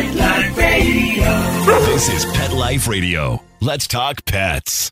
Pet Life Radio. This is Pet Life Radio. Let's talk pets.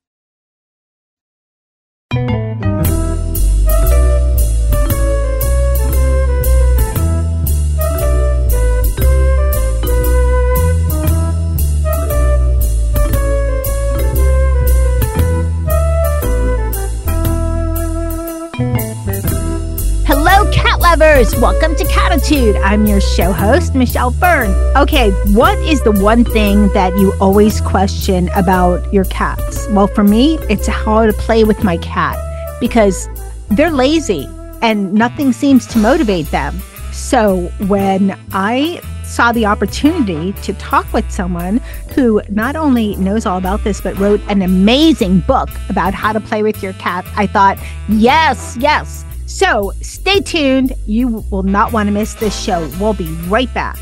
Lovers. Welcome to Cattitude. I'm your show host, Michelle Fern. Okay, what is the one thing that you always question about your cats? Well, for me, it's how to play with my cat because they're lazy and nothing seems to motivate them. So when I saw the opportunity to talk with someone who not only knows all about this, but wrote an amazing book about how to play with your cat, I thought, yes, yes. So stay tuned. You will not want to miss this show. We'll be right back.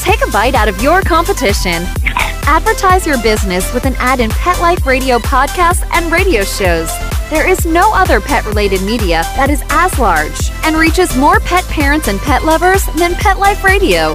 Take a bite out of your competition. Advertise your business with an ad in Pet Life Radio podcasts and radio shows. There is no other pet related media that is as large and reaches more pet parents and pet lovers than Pet Life Radio.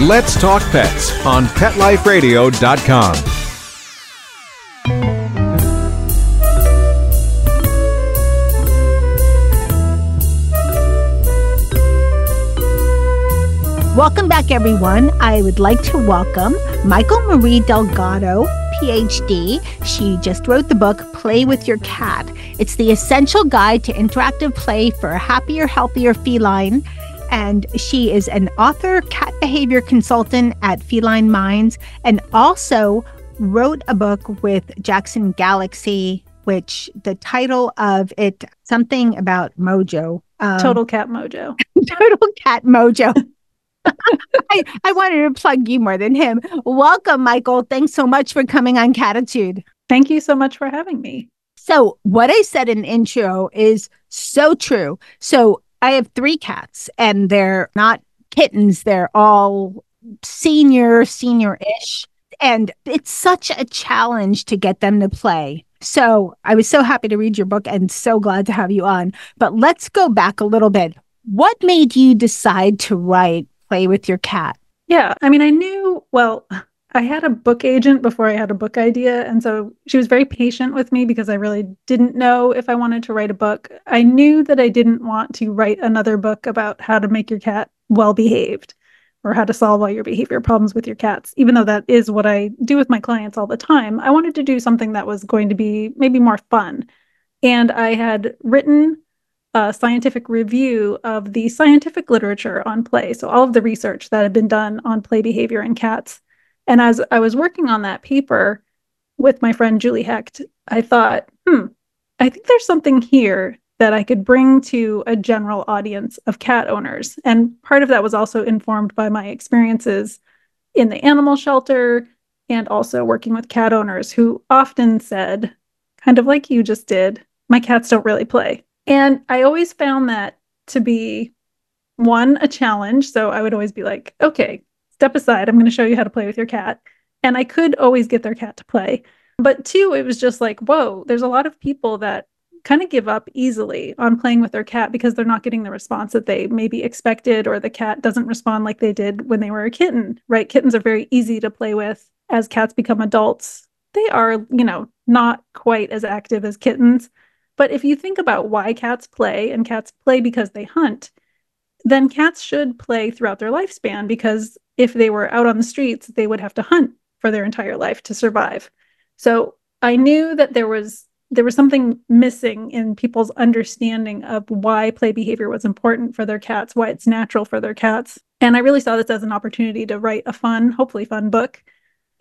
Let's Talk Pets on PetLifeRadio.com. Welcome back, everyone. I would like to welcome Mikel Maria Delgado, PhD. She just wrote the book Play with Your Cat. It's the essential guide to interactive play for a happier, healthier feline. And she is an author, cat behavior consultant at Feline Minds, and also wrote a book with Jackson Galaxy, which the title of it, something about mojo. Um, Total cat mojo. Total cat mojo. I, I wanted to plug you more than him. Welcome, Mikel. Thanks so much for coming on Cattitude. Thank you so much for having me. So, what I said in intro is so true. So, I have three cats, and they're not kittens, they're all senior, senior ish. And it's such a challenge to get them to play. So, I was so happy to read your book and so glad to have you on. But let's go back a little bit. What made you decide to write Play with Your Cat? Yeah. I mean, I knew, well, I had a book agent before I had a book idea. And so she was very patient with me because I really didn't know if I wanted to write a book. I knew that I didn't want to write another book about how to make your cat well behaved or how to solve all your behavior problems with your cats, even though that is what I do with my clients all the time. I wanted to do something that was going to be maybe more fun. And I had written a scientific review of the scientific literature on play. So, all of the research that had been done on play behavior in cats. And as I was working on that paper with my friend Julie Hecht, I thought, hmm, I think there's something here that I could bring to a general audience of cat owners. And part of that was also informed by my experiences in the animal shelter and also working with cat owners who often said, kind of like you just did, my cats don't really play. And I always found that to be one, a challenge. So I would always be like, okay, step aside. I'm going to show you how to play with your cat. And I could always get their cat to play. But two, it was just like, whoa, there's a lot of people that kind of give up easily on playing with their cat because they're not getting the response that they maybe expected, or the cat doesn't respond like they did when they were a kitten, right? Kittens are very easy to play with. As cats become adults, they are, you know, not quite as active as kittens. But if you think about why cats play, and cats play because they hunt, then cats should play throughout their lifespan because if they were out on the streets, they would have to hunt for their entire life to survive. So I knew that there was there was something missing in people's understanding of why play behavior was important for their cats, why it's natural for their cats. And I really saw this as an opportunity to write a fun, hopefully fun book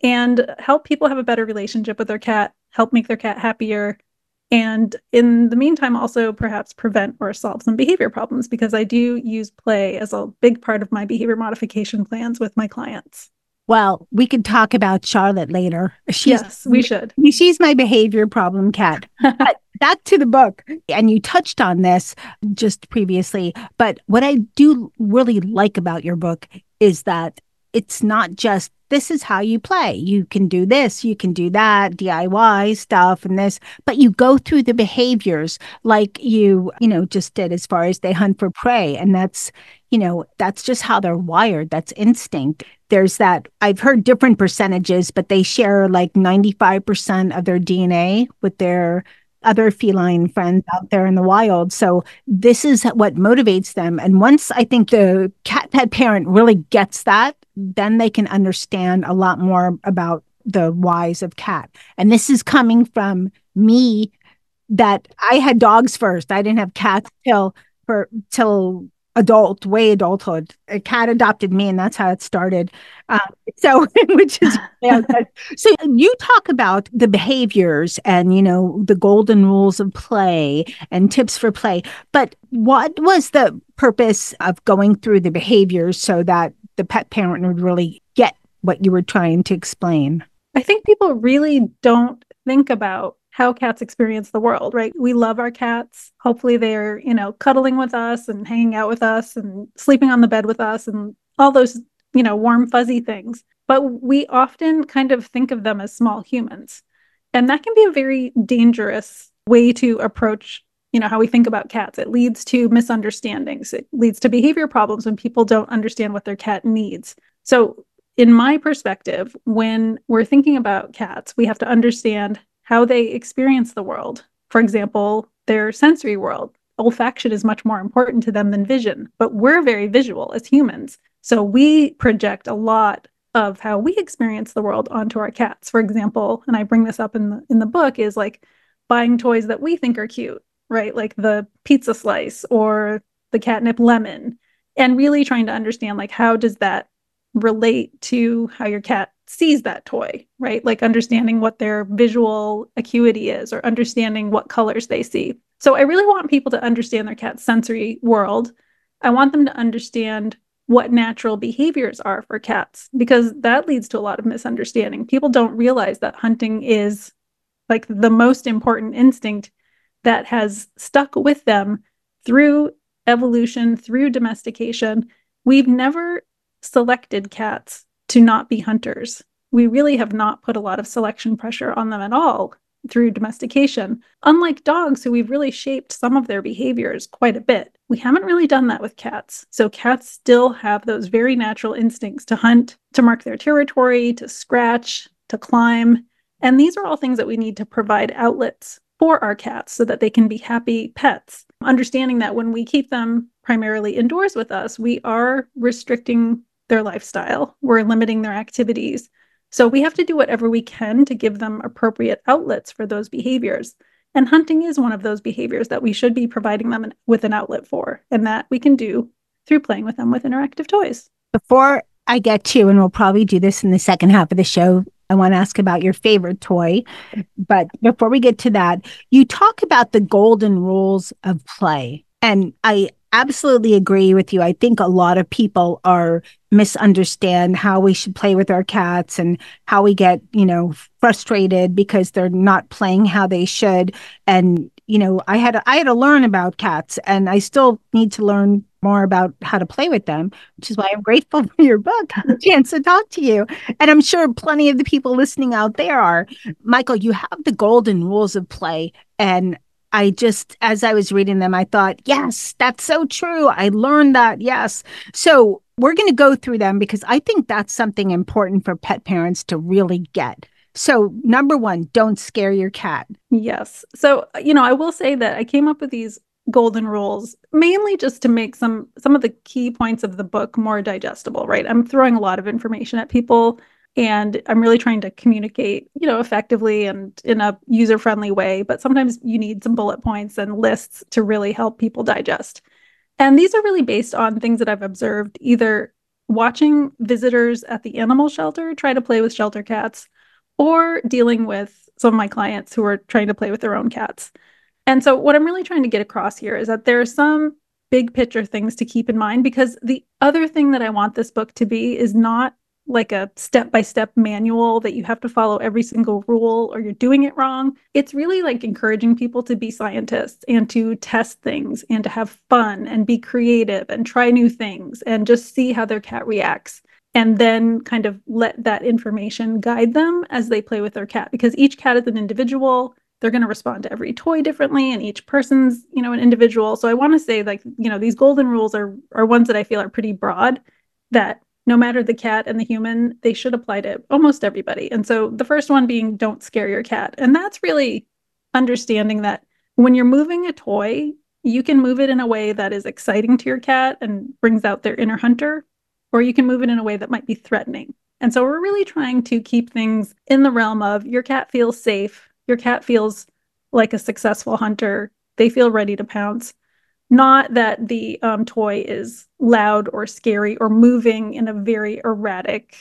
and help people have a better relationship with their cat, help make their cat happier, and in the meantime, also perhaps prevent or solve some behavior problems because I do use play as a big part of my behavior modification plans with my clients. Well, we could talk about Charlotte later. She's, yes, we should. She's my behavior problem cat. but back to the book. And you touched on this just previously. But what I do really like about your book is that it's not just this is how you play. You can do this, you can do that, DIY stuff and this, but you go through the behaviors like you, you know, just did as far as they hunt for prey. And that's, you know, that's just how they're wired. That's instinct. There's that, I've heard different percentages, but they share like 95% of their DNA with their other feline friends out there in the wild. So this is what motivates them. And once I think the cat pet parent really gets that, then they can understand a lot more about the whys of cat. And this is coming from me that I had dogs first. I didn't have cats till for till adult, way adulthood. A cat adopted me, and that's how it started. Um, so, which is so you talk about the behaviors and you know the golden rules of play and tips for play. But what was the purpose of going through the behaviors so that the pet parent would really get what you were trying to explain? I think people really don't think about how cats experience the world, right? We love our cats. Hopefully they're, you know, cuddling with us and hanging out with us and sleeping on the bed with us and all those, you know, warm, fuzzy things. But we often kind of think of them as small humans. And that can be a very dangerous way to approach, you know, how we think about cats. It leads to misunderstandings. It leads to behavior problems when people don't understand what their cat needs. So in my perspective, when we're thinking about cats, we have to understand how they experience the world. For example, their sensory world. Olfaction is much more important to them than vision, but we're very visual as humans. So we project a lot of how we experience the world onto our cats. For example, and I bring this up in the in the book is like buying toys that we think are cute, right? Like the pizza slice or the catnip lemon and really trying to understand like how does that relate to how your cat sees that toy, right? Like understanding what their visual acuity is or understanding what colors they see. So I really want people to understand their cat's sensory world. I want them to understand what natural behaviors are for cats because that leads to a lot of misunderstanding. People don't realize that hunting is like the most important instinct that has stuck with them through evolution, through domestication. We've never selected cats to not be hunters. We really have not put a lot of selection pressure on them at all through domestication. Unlike dogs, who we've really shaped some of their behaviors quite a bit, we haven't really done that with cats. So cats still have those very natural instincts to hunt, to mark their territory, to scratch, to climb. And these are all things that we need to provide outlets for our cats so that they can be happy pets. Understanding that when we keep them primarily indoors with us, we are restricting their lifestyle, we're limiting their activities. So we have to do whatever we can to give them appropriate outlets for those behaviors. And hunting is one of those behaviors that we should be providing them with an outlet for, and that we can do through playing with them with interactive toys. Before I get to, and we'll probably do this in the second half of the show, I want to ask about your favorite toy. But before we get to that, you talk about the golden rules of play. And I absolutely agree with you. I think a lot of people are misunderstand how we should play with our cats and how we get, you know, frustrated because they're not playing how they should. And, you know, I had I had to learn about cats and I still need to learn more about how to play with them, which is why I'm grateful for your book, chance to talk to you. And I'm sure plenty of the people listening out there are. Mikel, you have the golden rules of play. And I just, as I was reading them, I thought, yes, that's so true. I learned that. Yes. So we're going to go through them because I think that's something important for pet parents to really get. So, number one, don't scare your cat. Yes. So, you know, I will say that I came up with these golden rules mainly just to make some some of the key points of the book more digestible, right? I'm throwing a lot of information at people and i'm really trying to communicate you know effectively and in a user friendly way but sometimes you need some bullet points and lists to really help people digest and these are really based on things that i've observed either watching visitors at the animal shelter try to play with shelter cats or dealing with some of my clients who are trying to play with their own cats and so what i'm really trying to get across here is that there are some big picture things to keep in mind because the other thing that i want this book to be is not like a step by step manual that you have to follow every single rule or you're doing it wrong. It's really like encouraging people to be scientists and to test things and to have fun and be creative and try new things and just see how their cat reacts. And then kind of let that information guide them as they play with their cat because each cat is an individual they're going to respond to every toy differently and each person's you know an individual. So i want to say like you know these golden rules are are ones that i feel are pretty broad that no matter the cat and the human they should apply to almost everybody. And so the first one being don't scare your cat. And that's really understanding that when you're moving a toy you can move it in a way that is exciting to your cat and brings out their inner hunter or you can move it in a way that might be threatening. And so we're really trying to keep things in the realm of your cat feels safe your cat feels like a successful hunter. They feel ready to pounce. Not that the um, toy is loud or scary or moving in a very erratic,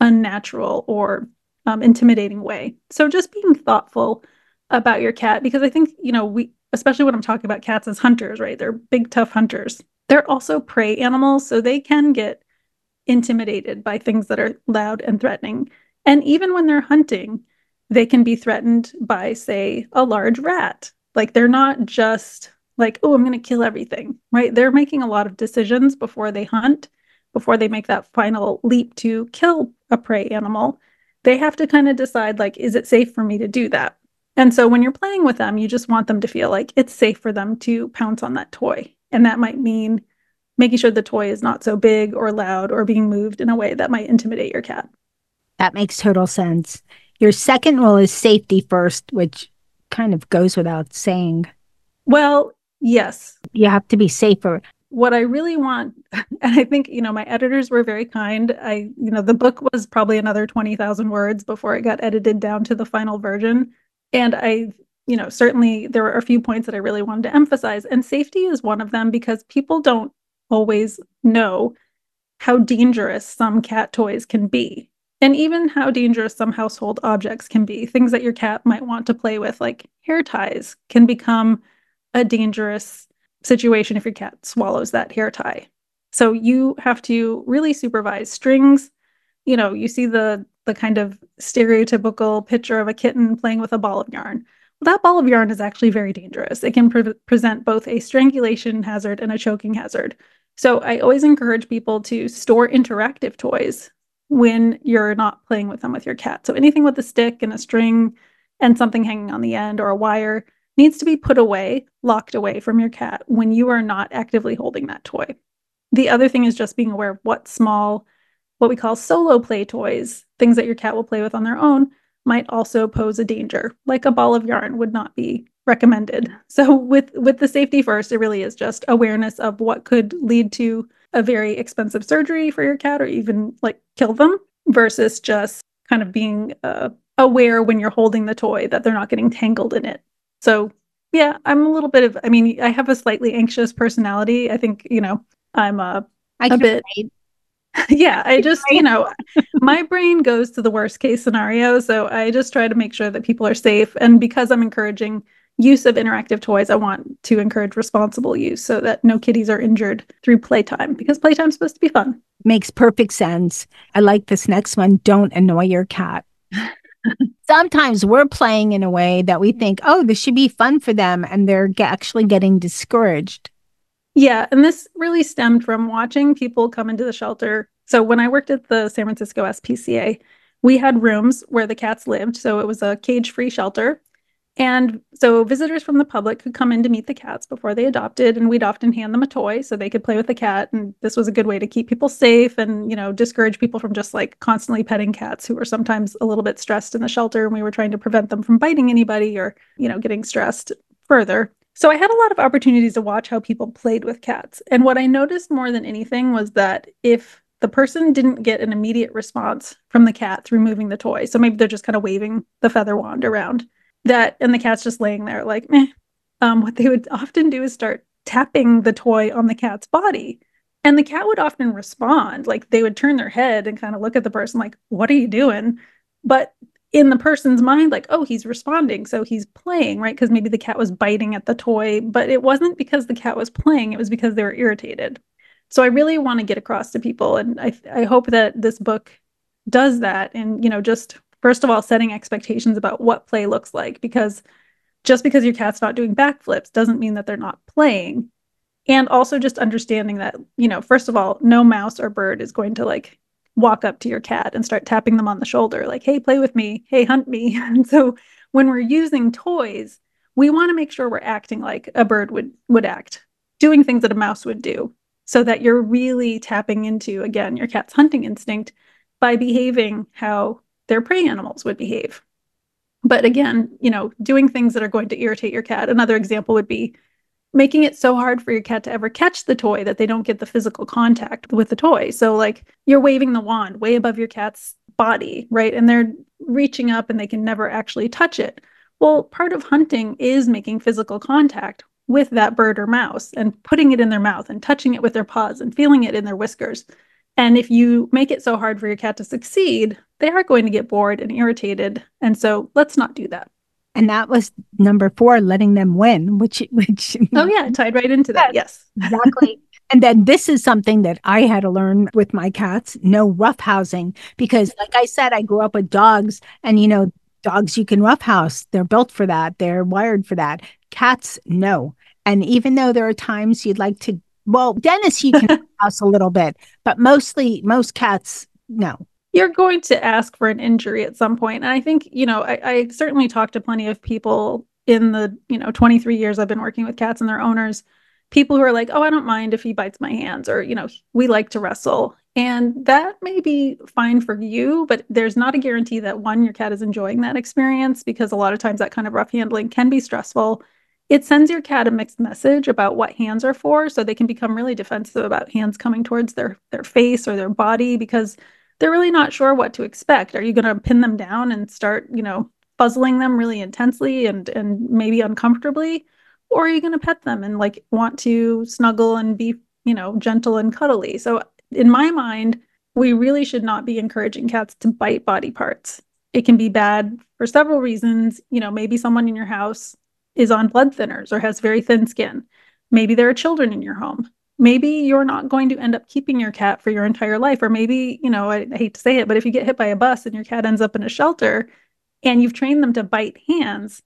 unnatural, or um, intimidating way. So just being thoughtful about your cat, because I think, you know, we, especially when I'm talking about cats as hunters, right? They're big, tough hunters. They're also prey animals, so they can get intimidated by things that are loud and threatening. And even when they're hunting, they can be threatened by, say, a large rat. Like they're not just like, oh, I'm going to kill everything, right? They're making a lot of decisions before they hunt, before they make that final leap to kill a prey animal. They have to kind of decide, like, is it safe for me to do that? And so when you're playing with them, you just want them to feel like it's safe for them to pounce on that toy. And that might mean making sure the toy is not so big or loud or being moved in a way that might intimidate your cat. That makes total sense. Your second rule is safety first, which kind of goes without saying. Well, yes. You have to be safer. What I really want, and I think, you know, my editors were very kind. I, you know, the book was probably another 20,000 words before it got edited down to the final version. And I, you know, certainly there were a few points that I really wanted to emphasize. And safety is one of them because people don't always know how dangerous some cat toys can be and even how dangerous some household objects can be. Things that your cat might want to play with, like hair ties, can become a dangerous situation if your cat swallows that hair tie. So you have to really supervise strings. You know, you see the the kind of stereotypical picture of a kitten playing with a ball of yarn. Well, that ball of yarn is actually very dangerous. It can pre- present both a strangulation hazard and a choking hazard. So I always encourage people to store interactive toys when you're not playing with them with your cat. So anything with a stick and a string and something hanging on the end or a wire needs to be put away, locked away from your cat when you are not actively holding that toy. The other thing is just being aware of what small, what we call solo play toys, things that your cat will play with on their own, might also pose a danger. Like a ball of yarn would not be recommended. So with with the safety first, it really is just awareness of what could lead to a very expensive surgery for your cat or even like kill them versus just kind of being uh, aware when you're holding the toy that they're not getting tangled in it. So, yeah, I'm a little bit of, I mean, I have a slightly anxious personality. I think, you know, I'm a, a bit. yeah, I just, you know, my brain goes to the worst case scenario. So I just try to make sure that people are safe. And because I'm encouraging use of interactive toys, I want to encourage responsible use so that no kitties are injured through playtime because playtime's supposed to be fun. Makes perfect sense. I like this next one. Don't annoy your cat. Sometimes we're playing in a way that we think, oh, this should be fun for them, and they're actually getting discouraged. Yeah. And this really stemmed from watching people come into the shelter. So when I worked at the San Francisco SPCA, we had rooms where the cats lived. So it was a cage free shelter. And so visitors from the public could come in to meet the cats before they adopted, and we'd often hand them a toy so they could play with the cat. And this was a good way to keep people safe and, you know, discourage people from just like constantly petting cats who were sometimes a little bit stressed in the shelter. And we were trying to prevent them from biting anybody or, you know, getting stressed further. So I had a lot of opportunities to watch how people played with cats. And what I noticed more than anything was that if the person didn't get an immediate response from the cat through moving the toy, so maybe they're just kind of waving the feather wand around that and the cat's just laying there like meh. Um, what they would often do is start tapping the toy on the cat's body. And the cat would often respond, like they would turn their head and kind of look at the person, like, what are you doing? But in the person's mind, like, oh, he's responding. So he's playing, right? Because maybe the cat was biting at the toy, but it wasn't because the cat was playing, it was because they were irritated. So I really want to get across to people. And I, I hope that this book does that and you know just first of all setting expectations about what play looks like because just because your cat's not doing backflips doesn't mean that they're not playing. And also just understanding that you know first of all no mouse or bird is going to like walk up to your cat and start tapping them on the shoulder like hey play with me. Hey hunt me. And so when we're using toys we want to make sure we're acting like a bird would would act doing things that a mouse would do so that you're really tapping into again your cat's hunting instinct by behaving how their prey animals would behave but again you know doing things that are going to irritate your cat another example would be making it so hard for your cat to ever catch the toy that they don't get the physical contact with the toy. So, like, you're waving the wand way above your cat's body, right? And they're reaching up and they can never actually touch it. Well, part of hunting is making physical contact with that bird or mouse and putting it in their mouth and touching it with their paws and feeling it in their whiskers. And if you make it so hard for your cat to succeed, they are going to get bored and irritated. And so let's not do that. And that was number four, letting them win, which, which, oh, yeah, tied right into that. Yes, exactly. and then this is something that I had to learn with my cats no roughhousing, because, like I said, I grew up with dogs, and you know, dogs you can roughhouse. They're built for that, they're wired for that. Cats, no. And even though there are times you'd like to, well, Dennis, you can house a little bit, but mostly, most cats, no you're going to ask for an injury at some point. And I think, you know, I, I certainly talked to plenty of people in the, you know, 23 years I've been working with cats and their owners, people who are like, oh, I don't mind if he bites my hands, or, you know, we like to wrestle. And that may be fine for you, but there's not a guarantee that one, your cat is enjoying that experience because a lot of times that kind of rough handling can be stressful. It sends your cat a mixed message about what hands are for. So they can become really defensive about hands coming towards their, their face or their body because they're really not sure what to expect. Are you going to pin them down and start, you know, fuzzling them really intensely and and maybe uncomfortably, or are you going to pet them and like want to snuggle and be, you know, gentle and cuddly? So in my mind, we really should not be encouraging cats to bite body parts. It can be bad for several reasons. You know, maybe someone in your house is on blood thinners or has very thin skin. Maybe there are children in your home maybe you're not going to end up keeping your cat for your entire life. Or maybe, you know, I, I, hate to say it, but if you get hit by a bus and your cat ends up in a shelter and you've trained them to bite hands,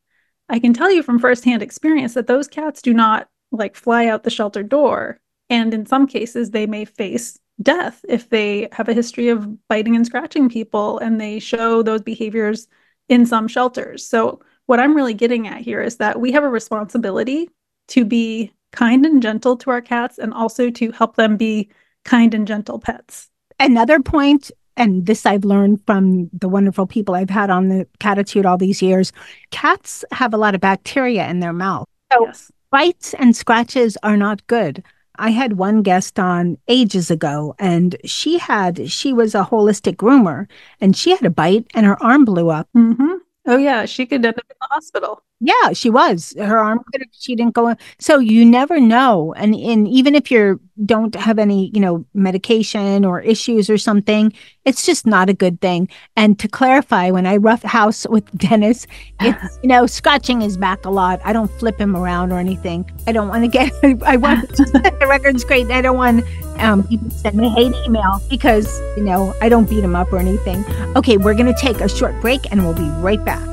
I can tell you from firsthand experience that those cats do not like fly out the shelter door. And in some cases, they may face death if they have a history of biting and scratching people and they show those behaviors in some shelters. So, what I'm really getting at here is that we have a responsibility to be kind and gentle to our cats and also to help them be kind and gentle pets. Another point, and this I've learned from the wonderful people I've had on the Cattitude all these years cats have a lot of bacteria in their mouth. So yes. bites and scratches are not good. I had one guest on ages ago and she had, she was a holistic groomer and she had a bite and her arm blew up. Mm-hmm. Oh, yeah. She could end up in the hospital. Yeah, she was. Her arm could have, she didn't go. In. So you never know. And, and even if you don't have any, you know, medication or issues or something, it's just not a good thing. And to clarify, when I rough house with Dennis, it's, you know, scratching his back a lot. I don't flip him around or anything. I don't want to get, I want the record's great. I don't want um, people send me hate email because, you know, I don't beat him up or anything. Okay, we're going to take a short break and we'll be right back.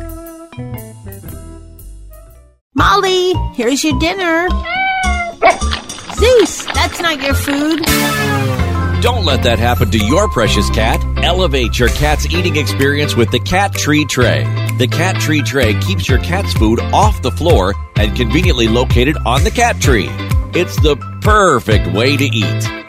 Molly, here's your dinner. Zeus, that's not your food. Don't let that happen to your precious cat. Elevate your cat's eating experience with the Cat Tree Tray. The Cat Tree Tray keeps your cat's food off the floor and conveniently located on the cat tree. It's the perfect way to eat.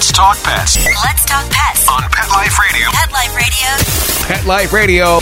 Let's talk pets. Let's talk pets on Pet Life Radio. Pet Life Radio.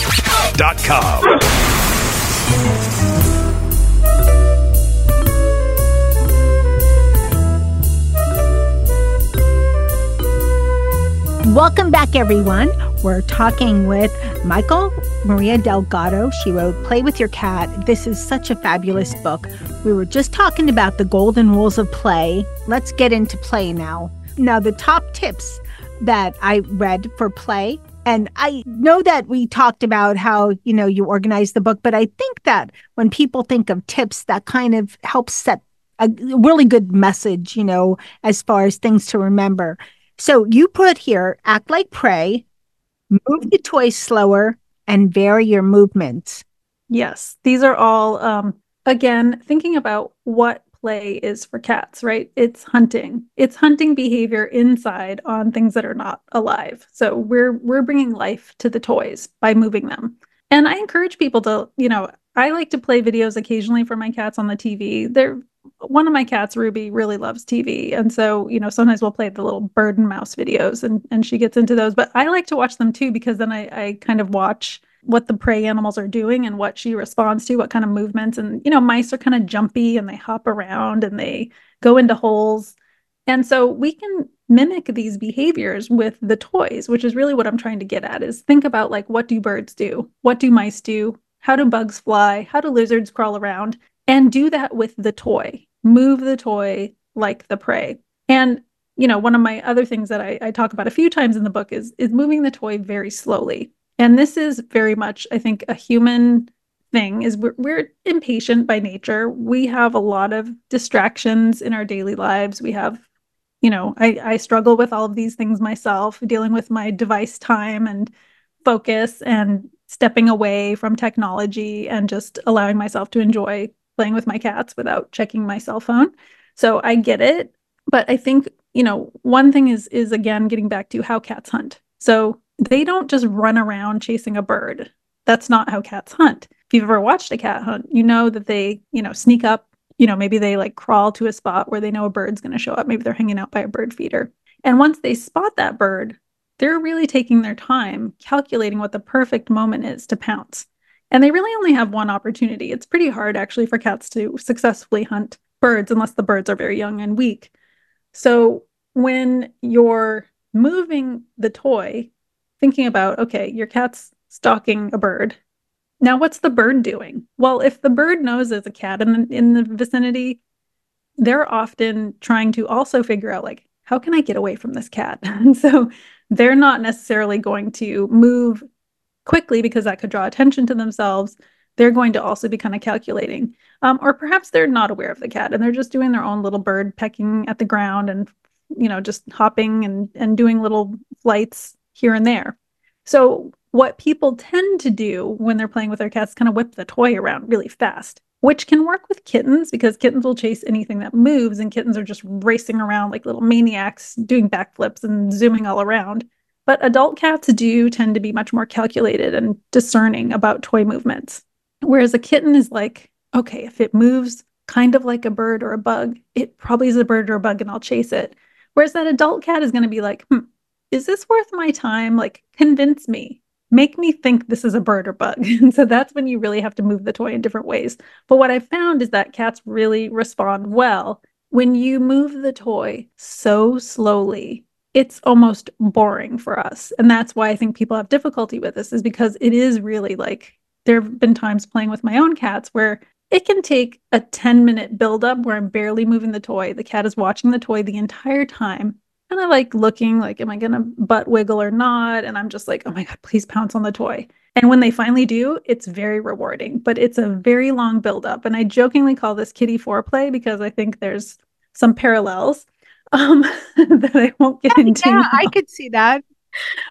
PetLifeRadio.com. Welcome back, everyone. We're talking with Mikel Maria Delgado. She wrote Play with Your Cat. This is such a fabulous book. We were just talking about the golden rules of play. Let's get into play now. Now, the top tips that I read for play and I know that we talked about how, you know, you organize the book, but I think that when people think of tips, that kind of helps set a really good message, you know, as far as things to remember. So you put here act like prey, move the toy slower, and vary your movements. Yes, these are all, um, again, thinking about what play is for cats, right? It's hunting. It's hunting behavior inside on things that are not alive. So we're we're bringing life to the toys by moving them. And I encourage people to, you know, I like to play videos occasionally for my cats on the TV. They're one of my cats, Ruby, really loves TV. And so, you know, sometimes we'll play the little bird and mouse videos and, and she gets into those. But I like to watch them too, because then I, I kind of watch what the prey animals are doing and what she responds to, what kind of movements. And, you know, mice are kind of jumpy and they hop around and they go into holes. And so we can mimic these behaviors with the toys, which is really what I'm trying to get at is think about like what do birds do? What do mice do? How do bugs fly? How do lizards crawl around? and do that with the toy. Move the toy like the prey. And you know, one of my other things that I, I talk about a few times in the book is is moving the toy very slowly. And this is very much, I think, a human thing is we're, we're impatient by nature. We have a lot of distractions in our daily lives. We have, you know, I, I struggle with all of these things myself, dealing with my device time and focus and stepping away from technology and just allowing myself to enjoy playing with my cats without checking my cell phone. So I get it, but I think, you know, one thing is is again getting back to how cats hunt. So they don't just run around chasing a bird. That's not how cats hunt. If you've ever watched a cat hunt, you know that they, you know, sneak up, you know, maybe they like crawl to a spot where they know a bird's going to show up. Maybe they're hanging out by a bird feeder. And once they spot that bird, they're really taking their time calculating what the perfect moment is to pounce. And they really only have one opportunity. It's pretty hard actually for cats to successfully hunt birds unless the birds are very young and weak. So when you're moving the toy, thinking about, okay, your cat's stalking a bird. Now, what's the bird doing? Well, if the bird knows there's a cat in the, in the vicinity, they're often trying to also figure out, like, how can I get away from this cat? And so they're not necessarily going to move quickly because that could draw attention to themselves, they're going to also be kind of calculating. Um, or perhaps they're not aware of the cat and they're just doing their own little bird pecking at the ground and, you know, just hopping and, and doing little flights here and there. So, what people tend to do when they're playing with their cats kind of whip the toy around really fast, which can work with kittens because kittens will chase anything that moves, and kittens are just racing around like little maniacs doing backflips and zooming all around. But adult cats do tend to be much more calculated and discerning about toy movements. Whereas a kitten is like, okay, if it moves kind of like a bird or a bug, it probably is a bird or a bug and I'll chase it. Whereas that adult cat is going to be like, hmm, is this worth my time? Like, convince me, make me think this is a bird or bug. and so that's when you really have to move the toy in different ways. But what I found is that cats really respond well when you move the toy so slowly it's almost boring for us. And that's why I think people have difficulty with this, is because it is really like there have been times playing with my own cats where it can take a 10 minute buildup where I'm barely moving the toy. The cat is watching the toy the entire time. And I like looking like, am I going to butt wiggle or not? And I'm just like, oh my God, please pounce on the toy. And when they finally do, it's very rewarding, but it's a very long buildup. And I jokingly call this kitty foreplay because I think there's some parallels um, that I won't get yeah, into. Yeah, now. I could see that.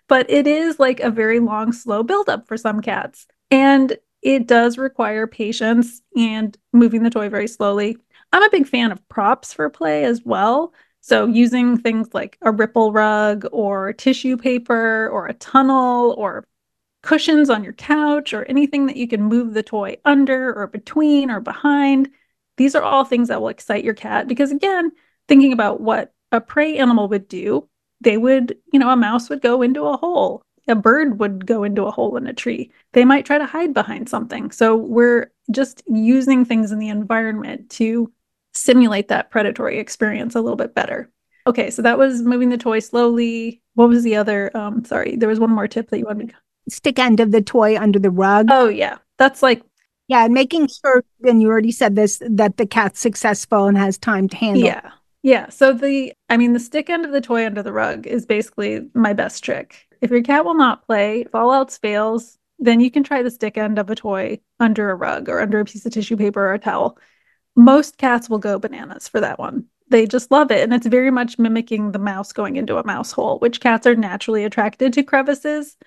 But it is like a very long, slow buildup for some cats. And it does require patience and moving the toy very slowly. I'm a big fan of props for play as well. So, using things like a ripple rug or tissue paper or a tunnel or cushions on your couch or anything that you can move the toy under or between or behind. These are all things that will excite your cat because, again, thinking about what a prey animal would do, they would, you know, a mouse would go into a hole. A bird would go into a hole in a tree. They might try to hide behind something. So we're just using things in the environment to simulate that predatory experience a little bit better. Okay, so that was moving the toy slowly. What was the other? Um, sorry, there was one more tip that you wanted. To... Stick end of the toy under the rug. Oh yeah, that's like yeah, and making sure. And you already said this that the cat's successful and has time to handle. Yeah, yeah. So the I mean the stick end of the toy under the rug is basically my best trick. If your cat will not play, if all else fails, then you can try the stick end of a toy under a rug or under a piece of tissue paper or a towel. Most cats will go bananas for that one they just love it. And it's very much mimicking the mouse going into a mouse hole, which cats are naturally attracted to crevices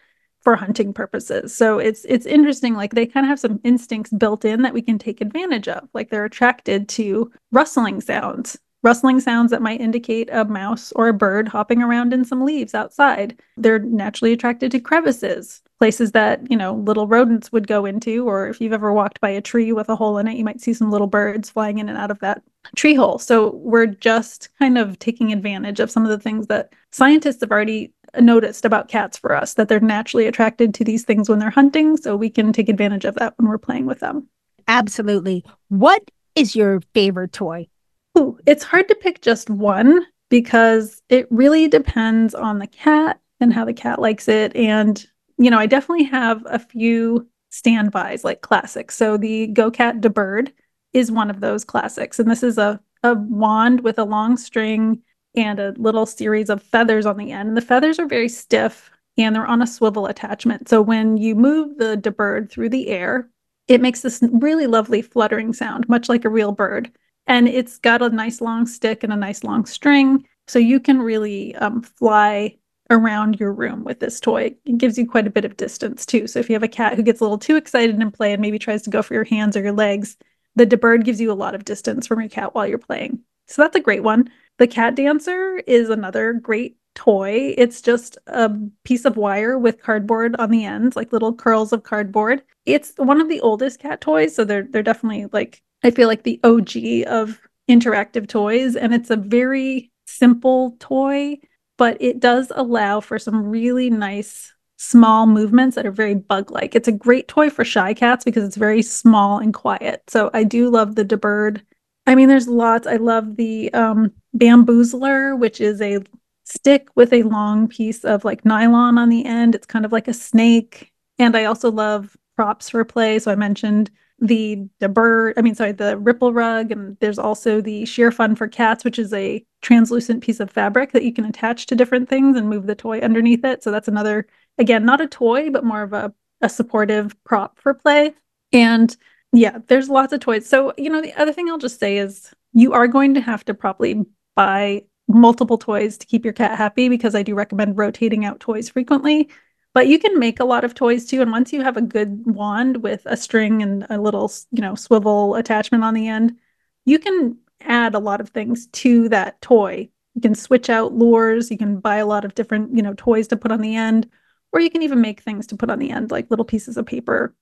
for hunting purposes. So it's it's interesting like they kind of have some instincts built in that we can take advantage of. Like they're attracted to rustling sounds, rustling sounds that might indicate a mouse or a bird hopping around in some leaves outside. They're naturally attracted to crevices, places that, you know, little rodents would go into or if you've ever walked by a tree with a hole in it, you might see some little birds flying in and out of that tree hole. So we're just kind of taking advantage of some of the things that scientists have already noticed about cats for us that they're naturally attracted to these things when they're hunting. So we can take advantage of that when we're playing with them. Absolutely. What is your favorite toy? Ooh, it's hard to pick just one because it really depends on the cat and how the cat likes it. And, you know, I definitely have a few standbys like classics. So the Go Cat Da Bird is one of those classics. And this is a, a wand with a long string and a little series of feathers on the end. And the feathers are very stiff and they're on a swivel attachment. So when you move the Da Bird through the air, it makes this really lovely fluttering sound, much like a real bird. And it's got a nice long stick and a nice long string. So you can really um, fly around your room with this toy. It gives you quite a bit of distance too. So if you have a cat who gets a little too excited in play and maybe tries to go for your hands or your legs, the Da Bird gives you a lot of distance from your cat while you're playing. So that's a great one. The cat dancer is another great toy. It's just a piece of wire with cardboard on the ends, like little curls of cardboard. It's one of the oldest cat toys, so they're they're definitely like I feel like the OG of interactive toys and it's a very simple toy, but it does allow for some really nice small movements that are very bug like. It's a great toy for shy cats because it's very small and quiet. So I do love the Da Bird. I mean, there's lots. I love the um, bamboozler, which is a stick with a long piece of like nylon on the end. It's kind of like a snake. And I also love props for play. So I mentioned the bird i mean sorry the ripple rug and there's also the sheer fun for cats which is a translucent piece of fabric that you can attach to different things and move the toy underneath it. So that's another again not a toy but more of a, a supportive prop for play. And yeah there's lots of toys. So you know the other thing i'll just say is you are going to have to probably buy multiple toys to keep your cat happy because i do recommend rotating out toys frequently but you can make a lot of toys too. And once you have a good wand with a string and a little, you know, swivel attachment on the end, you can add a lot of things to that toy. You can switch out lures. You can buy a lot of different, you know, toys to put on the end, or you can even make things to put on the end, like little pieces of paper.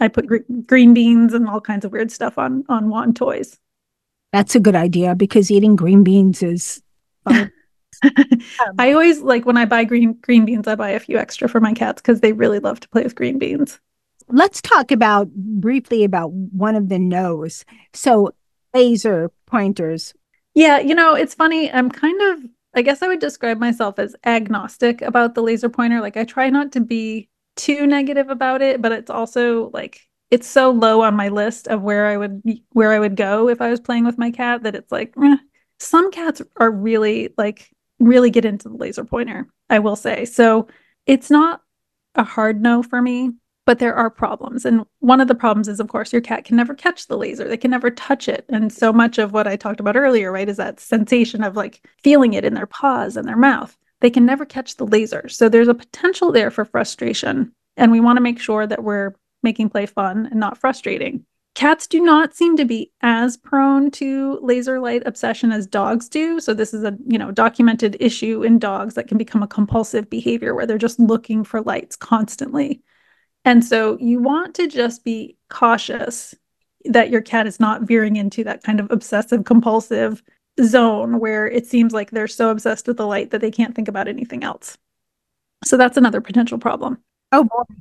I put gr- green beans and all kinds of weird stuff on on wand toys. That's a good idea because eating green beans is fun. I always like when I buy green green beans, I buy a few extra for my cats because they really love to play with green beans. Let's talk about briefly about one of the no's. So laser pointers. Yeah, you know, it's funny. I'm kind of I guess I would describe myself as agnostic about the laser pointer. Like I try not to be too negative about it, but it's also like it's so low on my list of where I would where I would go if I was playing with my cat that it's like eh. some cats are really like really get into the laser pointer, I will say. So it's not a hard no for me, but there are problems. And one of the problems is, of course, your cat can never catch the laser, they can never touch it. And so much of what I talked about earlier, right, is that sensation of like feeling it in their paws and their mouth. They can never catch the laser. So there's a potential there for frustration. And we want to make sure that we're making play fun and not frustrating. Cats do not seem to be as prone to laser light obsession as dogs do. So this is a, you know, documented issue in dogs that can become a compulsive behavior where they're just looking for lights constantly. And so you want to just be cautious that your cat is not veering into that kind of obsessive compulsive zone where it seems like they're so obsessed with the light that they can't think about anything else. So that's another potential problem. Oh boy.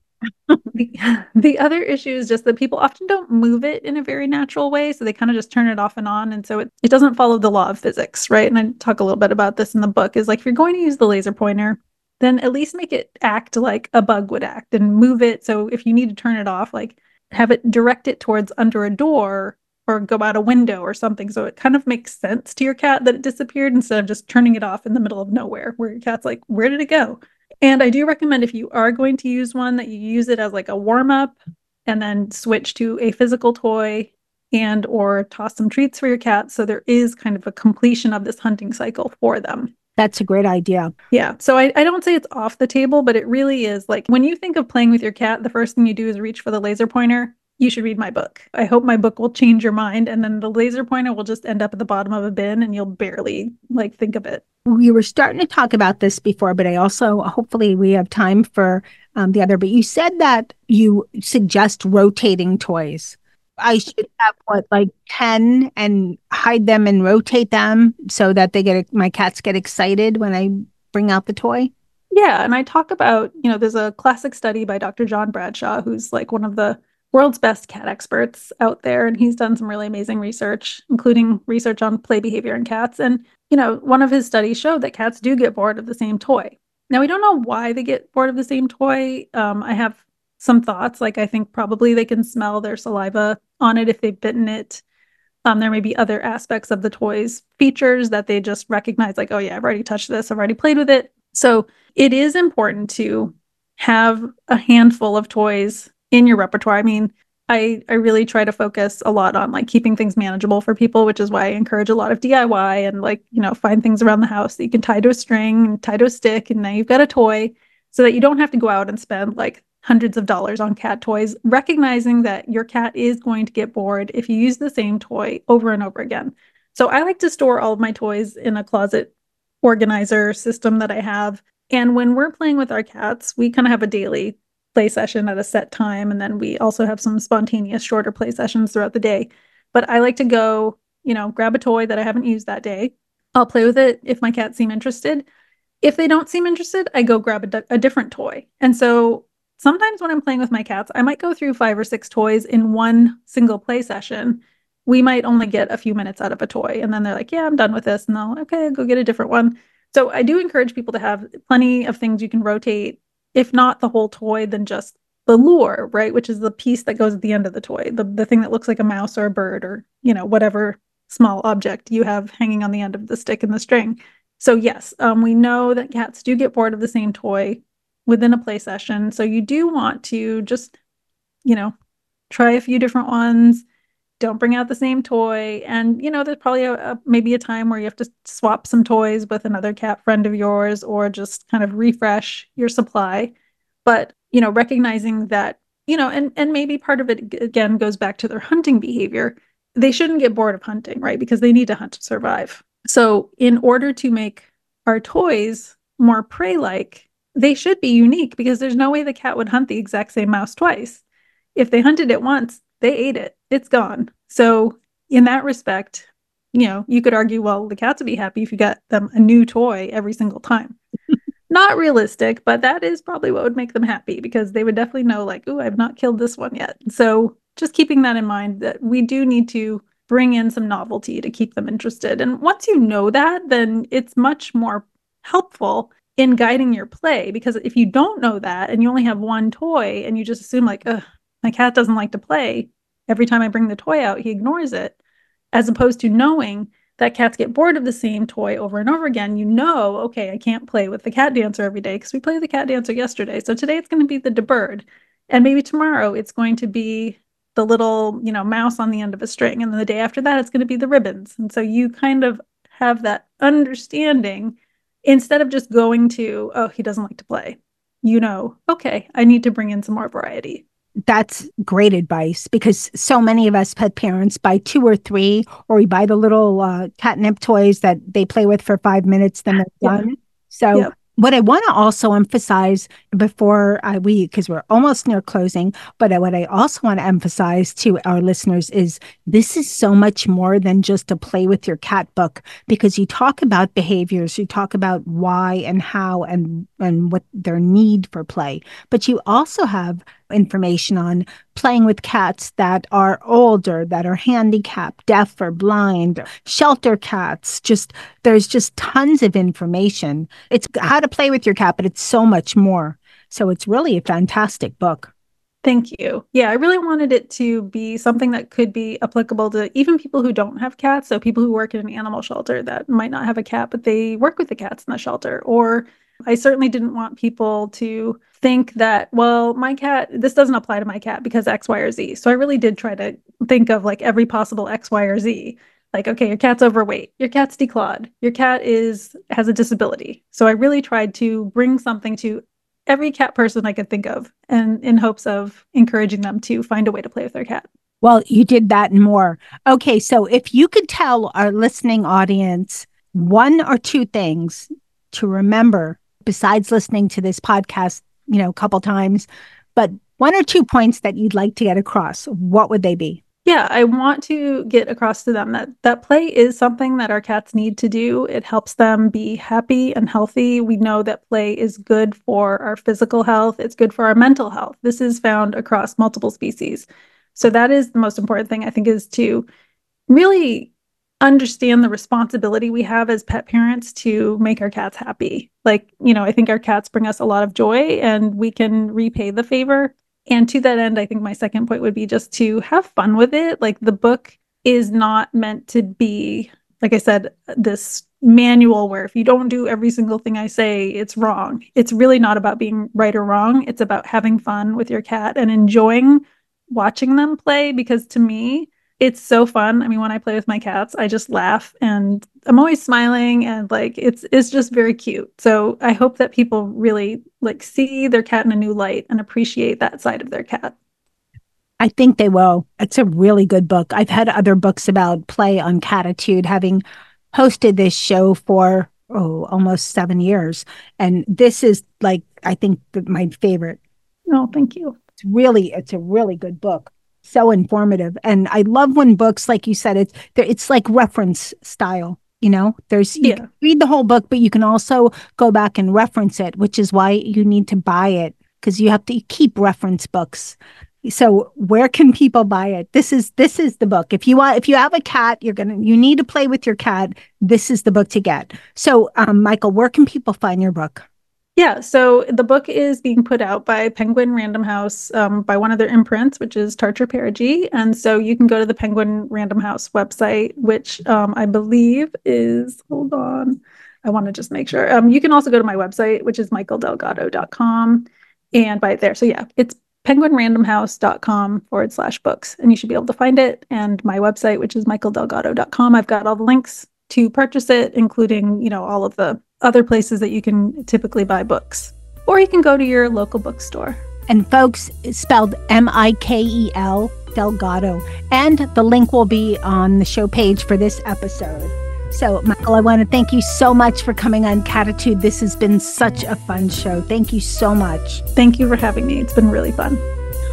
The, the other issue is just that people often don't move it in a very natural way. So they kind of just turn it off and on. And so it, it doesn't follow the law of physics, right? And I talk a little bit about this in the book is like if you're going to use the laser pointer, then at least make it act like a bug would act and move it. So if you need to turn it off, like have it direct it towards under a door or go out a window or something. So it kind of makes sense to your cat that it disappeared instead of just turning it off in the middle of nowhere where your cat's like, where did it go? And I do recommend if you are going to use one that you use it as like a warm up and then switch to a physical toy and or toss some treats for your cat so there is kind of a completion of this hunting cycle for them. That's a great idea. Yeah. So I, I don't say it's off the table, but it really is like when you think of playing with your cat, the first thing you do is reach for the laser pointer. You should read my book. I hope my book will change your mind. And then the laser pointer will just end up at the bottom of a bin and you'll barely like think of it. We were starting to talk about this before, but I also hopefully we have time for um, the other. But you said that you suggest rotating toys. I should have what like 10 and hide them and rotate them so that they get my cats get excited when I bring out the toy. Yeah, and I talk about, you know, there's a classic study by Dr. John Bradshaw who's like one of the world's best cat experts out there and he's done some really amazing research including research on play behavior in cats and you know one of his studies showed that cats do get bored of the same toy now we don't know why they get bored of the same toy um, i have some thoughts. Like I think probably they can smell their saliva on it if they've bitten it. Um, there may be other aspects of the toys features that they just recognize, like, oh yeah, I've already touched this, I've already played with it. So it is important to have a handful of toys in your repertoire. I mean, I I really try to focus a lot on like keeping things manageable for people, which is why I encourage a lot of DIY and like, you know, find things around the house that you can tie to a string and tie to a stick and now you've got a toy so that you don't have to go out and spend like hundreds of dollars on cat toys, recognizing that your cat is going to get bored if you use the same toy over and over again. So I like to store all of my toys in a closet organizer system that I have. And when we're playing with our cats, we kind of have a daily play session at a set time. And then we also have some spontaneous shorter play sessions throughout the day. But I like to go, you know, grab a toy that I haven't used that day. I'll play with it if my cats seem interested. If they don't seem interested, I go grab a, a different toy. And so sometimes when I'm playing with my cats, I might go through five or six toys in one single play session. We might only get a few minutes out of a toy, and then they're like, "Yeah, I'm done with this," and they'll okay, go get a different one. So I do encourage people to have plenty of things you can rotate, if not the whole toy, then just the lure, right? Which is the piece that goes at the end of the toy, the the thing that looks like a mouse or a bird or you know whatever small object you have hanging on the end of the stick and the string. So yes, um, we know that cats do get bored of the same toy within a play session. So you do want to just, you know, try a few different ones. Don't bring out the same toy. And, you know, there's probably a, a, maybe a time where you have to swap some toys with another cat friend of yours or just kind of refresh your supply. But, you know, recognizing that, you know, and, and maybe part of it again goes back to their hunting behavior. They shouldn't get bored of hunting, right? Because they need to hunt to survive. So, in order to make our toys more prey like, they should be unique because there's no way the cat would hunt the exact same mouse twice. If they hunted it once, they ate it. It's gone. So in that respect, you know, you could argue, well, the cats would be happy if you got them a new toy every single time. not realistic, but that is probably what would make them happy because they would definitely know, like, oh, I've not killed this one yet. So just keeping that in mind that we do need to bring in some novelty to keep them interested. And once you know that, then it's much more helpful in guiding your play because if you don't know that and you only have one toy and you just assume like my cat doesn't like to play every time i bring the toy out he ignores it as opposed to knowing that cats get bored of the same toy over and over again. You know okay i can't play with the cat dancer every day because we played the cat dancer yesterday. So today it's going to be the Da Bird and maybe tomorrow it's going to be the little you know mouse on the end of a string and then the day after that it's going to be the ribbons. And so you kind of have that understanding instead of just going to, oh, he doesn't like to play, you know, okay, I need to bring in some more variety. That's great advice because so many of us pet parents buy two or three, or we buy the little uh, catnip toys that they play with for five minutes, then they're yeah. done. So yeah what I want to also emphasize before I, we, because we're almost near closing, but what I also want to emphasize to our listeners is this is so much more than just a play with your cat book because you talk about behaviors, you talk about why and how and and what their need for play. But you also have information on playing with cats that are older, that are handicapped, deaf or blind, shelter cats. Just there's just tons of information. It's how to play with your cat, but it's so much more. So it's really a fantastic book. Thank you. Yeah, I really wanted it to be something that could be applicable to even people who don't have cats. So, people who work in an animal shelter that might not have a cat, but they work with the cats in the shelter. Or I certainly didn't want people to think that, well, my cat, this doesn't apply to my cat because X, Y, or Z. So, I really did try to think of like every possible X, Y, or Z. Like, okay, your cat's overweight, your cat's declawed, your cat is has a disability. So I really tried to bring something to every cat person I could think of and in hopes of encouraging them to find a way to play with their cat. Well, you did that and more. Okay, so if you could tell our listening audience one or two things to remember besides listening to this podcast, you know, a couple times, but one or two points that you'd like to get across, what would they be? Yeah, I want to get across to them that that play is something that our cats need to do. It helps them be happy and healthy. We know that play is good for our physical health, it's good for our mental health. This is found across multiple species. So that is the most important thing I think is to really understand the responsibility we have as pet parents to make our cats happy. Like, you know, I think our cats bring us a lot of joy and we can repay the favor and to that end, I think my second point would be just to have fun with it. Like the book is not meant to be, like I said, this manual where if you don't do every single thing I say, it's wrong. It's really not about being right or wrong. It's about having fun with your cat and enjoying watching them play because to me, it's so fun. I mean, when I play with my cats, I just laugh and I'm always smiling and like it's it's just very cute. So I hope that people really like see their cat in a new light and appreciate that side of their cat. I think they will. It's a really good book. I've had other books about play on cattitude, having hosted this show for oh almost seven years, and this is like I think my favorite. Oh, thank you. It's really it's a really good book so informative. And I love when books, like you said, it's it's like reference style. You know, there's you yeah. read the whole book, but you can also go back and reference it, which is why you need to buy it because you have to keep reference books. So where can people buy it? This is this is the book. If you want, if you have a cat, you're gonna you need to play with your cat. This is the book to get. So, um, Mikel, where can people find your book? Yeah, so the book is being put out by Penguin Random House um, by one of their imprints, which is Tarcher Perigee. And so you can go to the Penguin Random House website, which um, I believe is, hold on, I want to just make sure. Um, you can also go to my website, which is mikeldelgado.com and buy it there. So yeah, it's penguinrandomhouse.com forward slash books. And you should be able to find it. And my website, which is mikeldelgado.com, I've got all the links to purchase it, including, you know, all of the other places that you can typically buy books. Or you can go to your local bookstore. And folks, it's spelled M I K E L Delgado. And the link will be on the show page for this episode. So, Mikel, I want to thank you so much for coming on Cattitude. This has been such a fun show. Thank you so much. Thank you for having me. It's been really fun.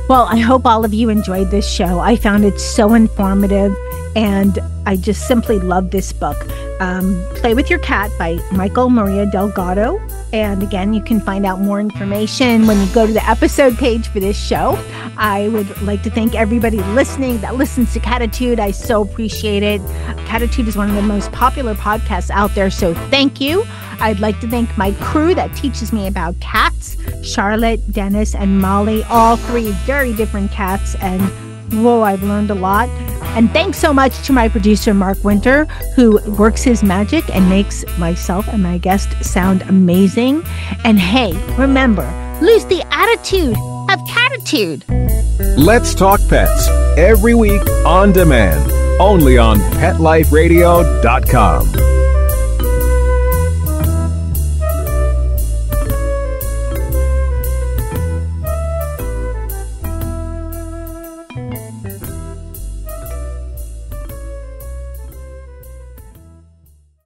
Well, I hope all of you enjoyed this show. I found it so informative and I just simply love this book. Um, Play with Your Cat by Mikel Maria Delgado. And again, you can find out more information when you go to the episode page for this show. I would like to thank everybody listening that listens to Cattitude. I so appreciate it. Cattitude is one of the most popular podcasts out there, so thank you. I'd like to thank my crew that teaches me about cats Charlotte, Dennis, and Molly, all three very different cats. And whoa, I've learned a lot. And thanks so much to my producer, Mark Winter, who works his magic and makes myself and my guest sound amazing. And hey, remember, lose the attitude of cattitude. Let's Talk Pets every week on demand, only on PetLifeRadio.com.